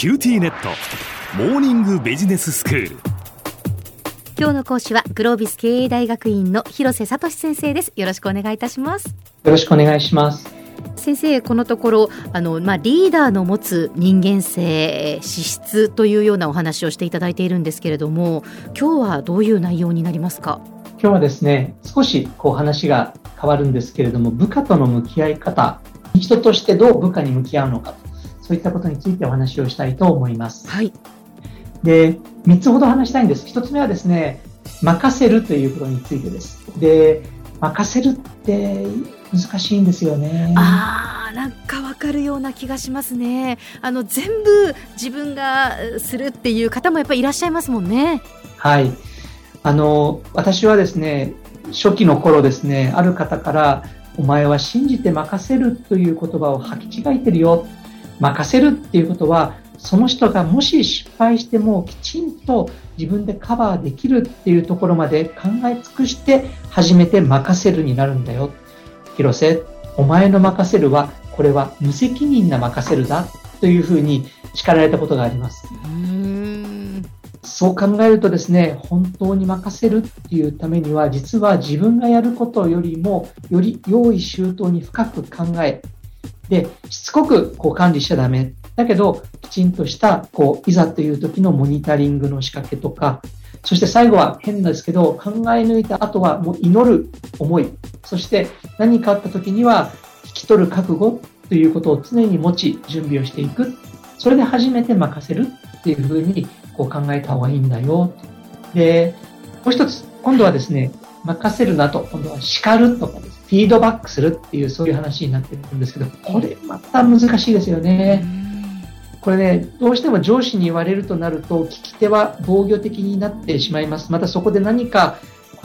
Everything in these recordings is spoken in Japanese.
QTnet。モーニングビジネススクール。今日の講師はグロービス経営大学院の広瀬聡先生です。よろしくお願いいたします。よろしくお願いします。先生このところあの、まあ、リーダーの持つ人間性資質というようなお話をしていただいているんですけれども今日はどういう内容になりますか？今日はですね少しこう話が変わるんですけれども部下との向き合い方人としてどう部下に向き合うのかそういったことについてお話をしたいと思います。はい。で、3つほど話したいんです。1つ目はですね、任せるということについてです。で、任せるって難しいんですよね。ああ、なんかわかるような気がしますね。あの全部自分がするっていう方もやっぱりいらっしゃいますもんね。はい。あの私はですね、初期の頃ですね、ある方からお前は信じて任せるという言葉を履き違えてるよ。任せるっていうことは、その人がもし失敗してもきちんと自分でカバーできるっていうところまで考え尽くして初めて任せるになるんだよ。広瀬、お前の任せるは、これは無責任な任せるだというふうに叱られたことがあります。そう考えるとですね、本当に任せるっていうためには、実は自分がやることよりも、より用意周到に深く考え、で、しつこくこう管理しちゃダメ。だけど、きちんとした、こう、いざという時のモニタリングの仕掛けとか、そして最後は変ですけど、考え抜いた後はもう祈る思い。そして何かあった時には、引き取る覚悟ということを常に持ち、準備をしていく。それで初めて任せるっていうふうにこう考えた方がいいんだよ。で、もう一つ、今度はですね、任せるなと、今度は叱るとかフィードバックするっていうそういう話になってるんですけど、これまた難しいですよね。これね、どうしても上司に言われるとなると、聞き手は防御的になってしまいます。またそこで何か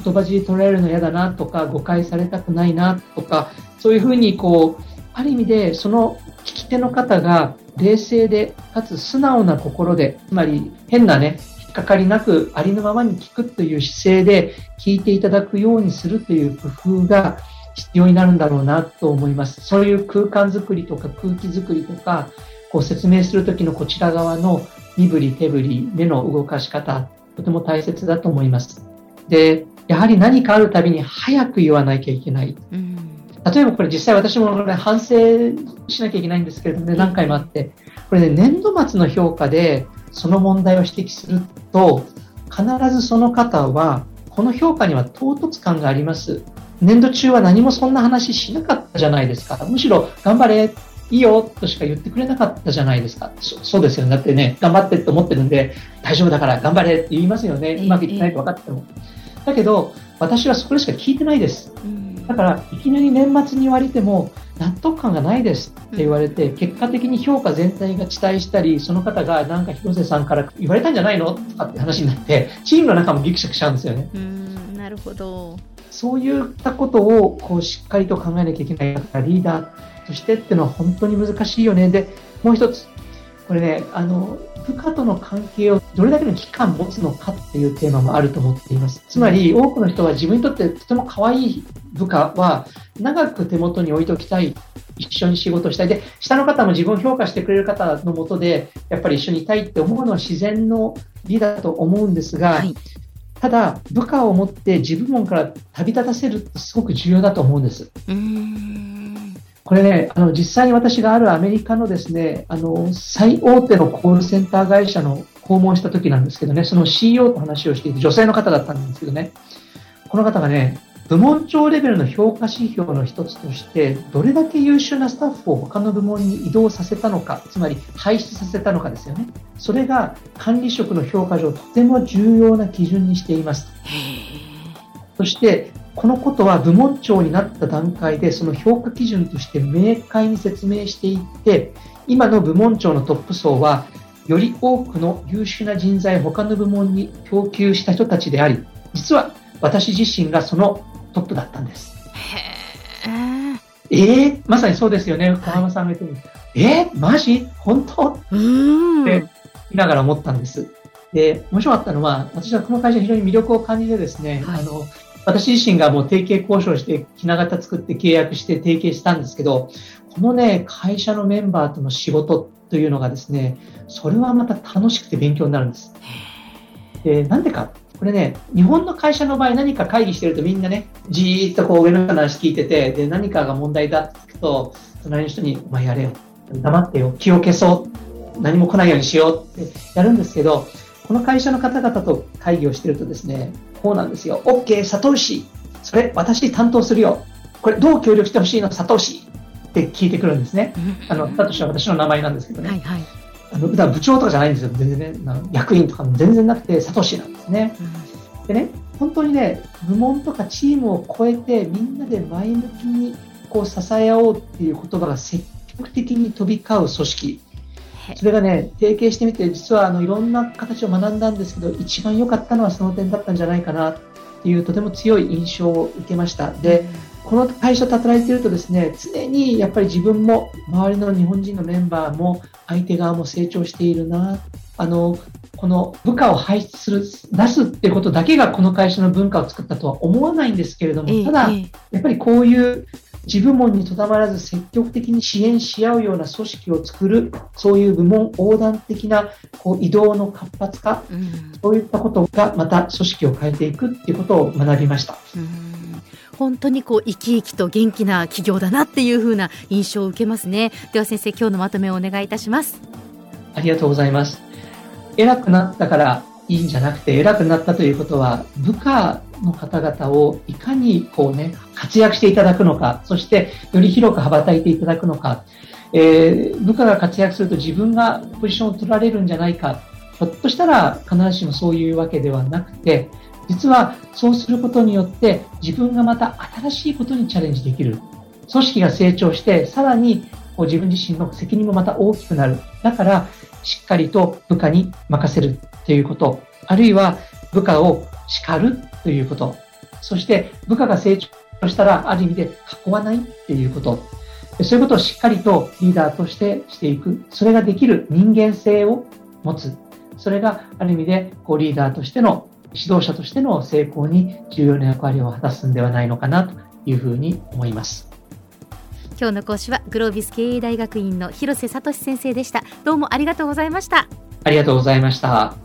言葉尻取られるの嫌だなとか、誤解されたくないなとか、そういうふうにこう、ある意味でその聞き手の方が冷静で、かつ素直な心で、つまり変なね引っ、かかりなくありのままに聞くという姿勢で聞いていただくようにするという工夫が必要になるんだろうなと思います。そういう空間づくりとか空気づくりとか、こう説明するときのこちら側の身振り手振り、目の動かし方、とても大切だと思います。で、やはり何かあるたびに早く言わなきゃいけない。うん、例えばこれ実際私も、ね、反省しなきゃいけないんですけれどもね、何回もあって、これね、年度末の評価でその問題を指摘すると、必ずその方は、この評価には唐突感があります。年度中は何もそんな話しなかったじゃないですか。むしろ、頑張れ、いいよとしか言ってくれなかったじゃないですか。そそうですよね。だってね、頑張ってって思ってるんで、大丈夫だから頑張れって言いますよね。うまくいってないと分かっても。だけど、私はそれしか聞いてないです。だから、いきなり年末に言われても、納得感がないですって言われて、結果的に評価全体が遅滞したり、その方がなんか広瀬さんから言われたんじゃないのとかって話になって、チームの中もギクシャクしちゃうんですよね。うんなるほど。そういったことをこうしっかりと考えなきゃいけないからリーダーとしてっていうのは本当に難しいよね。で、もう一つ、これね、あの、部下との関係をどれだけの期間持つのかっていうテーマもあると思っています。つまり、多くの人は自分にとってとても可愛い部下は長く手元に置いておきたい。一緒に仕事したい。で、下の方も自分を評価してくれる方のもとで、やっぱり一緒にいたいって思うのは自然の理だと思うんですが、はい、ただ、部下を持って自分門から旅立たせるってすごく重要だと思うんです。これね、あの実際に私があるアメリカのですね、あの最大手のコールセンター会社の訪問した時なんですけどね、その CEO と話をしていて、女性の方だったんですけどね、この方がね、部門長レベルの評価指標の一つとして、どれだけ優秀なスタッフを他の部門に移動させたのか、つまり排出させたのかですよね。それが管理職の評価上とても重要な基準にしています。そして、このことは部門長になった段階でその評価基準として明快に説明していって、今の部門長のトップ層は、より多くの優秀な人材を他の部門に供給した人たちであり、実は私自身がそのトップだったんです。えー、まさにそうですよね、小浜さんが言ってる、えー、マジ？本当？って言いながら思ったんです。で、面白かったのは、私はこの会社非常に魅力を感じてですね、はい、あの、私自身がもう提携交渉して、ひな形作って契約して提携したんですけど、このね、会社のメンバーとの仕事というのがですね、それはまた楽しくて勉強になるんです。で、なんでか。これね、日本の会社の場合何か会議してるとみんなね、じーっとこう上の話聞いてて、で、何かが問題だって聞くと、隣の人に、お前やれよ。黙ってよ。気を消そう。何も来ないようにしようってやるんですけど、この会社の方々と会議をしてるとですね、こうなんですよ。OK、佐藤氏。それ、私担当するよ。これ、どう協力してほしいの、佐藤氏。って聞いてくるんですね。あの、佐藤氏は私の名前なんですけどね。はいはい。あの、普段部長とかじゃないんですよ。全然ね。役員とかも全然なくて、佐藤氏なんですね。でね、本当にね、部門とかチームを超えて、みんなで前向きにこう支え合おうっていう言葉が積極的に飛び交う組織。それがね、提携してみて、実はあのいろんな形を学んだんですけど、一番良かったのはその点だったんじゃないかなっていう、とても強い印象を受けました。で、この会社と働いているとですね、常にやっぱり自分も、周りの日本人のメンバーも、相手側も成長しているな、あの、この部下を輩出する、出すっていうことだけがこの会社の文化を作ったとは思わないんですけれども、ただ、やっぱりこういう自部門にとどまらず積極的に支援し合うような組織を作る、そういう部門横断的なこう移動の活発化、うん、そういったことがまた組織を変えていくっていうことを学びました。本当にこう生き生きと元気な企業だなっていう風な印象を受けますね。では先生、今日のまとめをお願いいたします。ありがとうございます。偉くなったからいいんじゃなくて、偉くなったということは、部下の方々をいかにこうね、活躍していただくのか、そしてより広く羽ばたいていただくのか、えー、部下が活躍すると自分がポジションを取られるんじゃないか、ひょっとしたら必ずしもそういうわけではなくて、実はそうすることによって自分がまた新しいことにチャレンジできる。組織が成長して、さらにこう自分自身の責任もまた大きくなる。だから、しっかりと部下に任せる。ということ、あるいは部下を叱るということ、そして部下が成長したら、ある意味で囲わない。っていうこと、そういうことをしっかりとリーダーとしてしていく、それができる人間性を持つ、それがある意味でこうリーダーとしての指導者としての成功に重要な役割を果たすんではないのかなというふうに思います。今日の講師はグロービス経営大学院の広瀬聡先生でした。どうもありがとうございました。ありがとうございました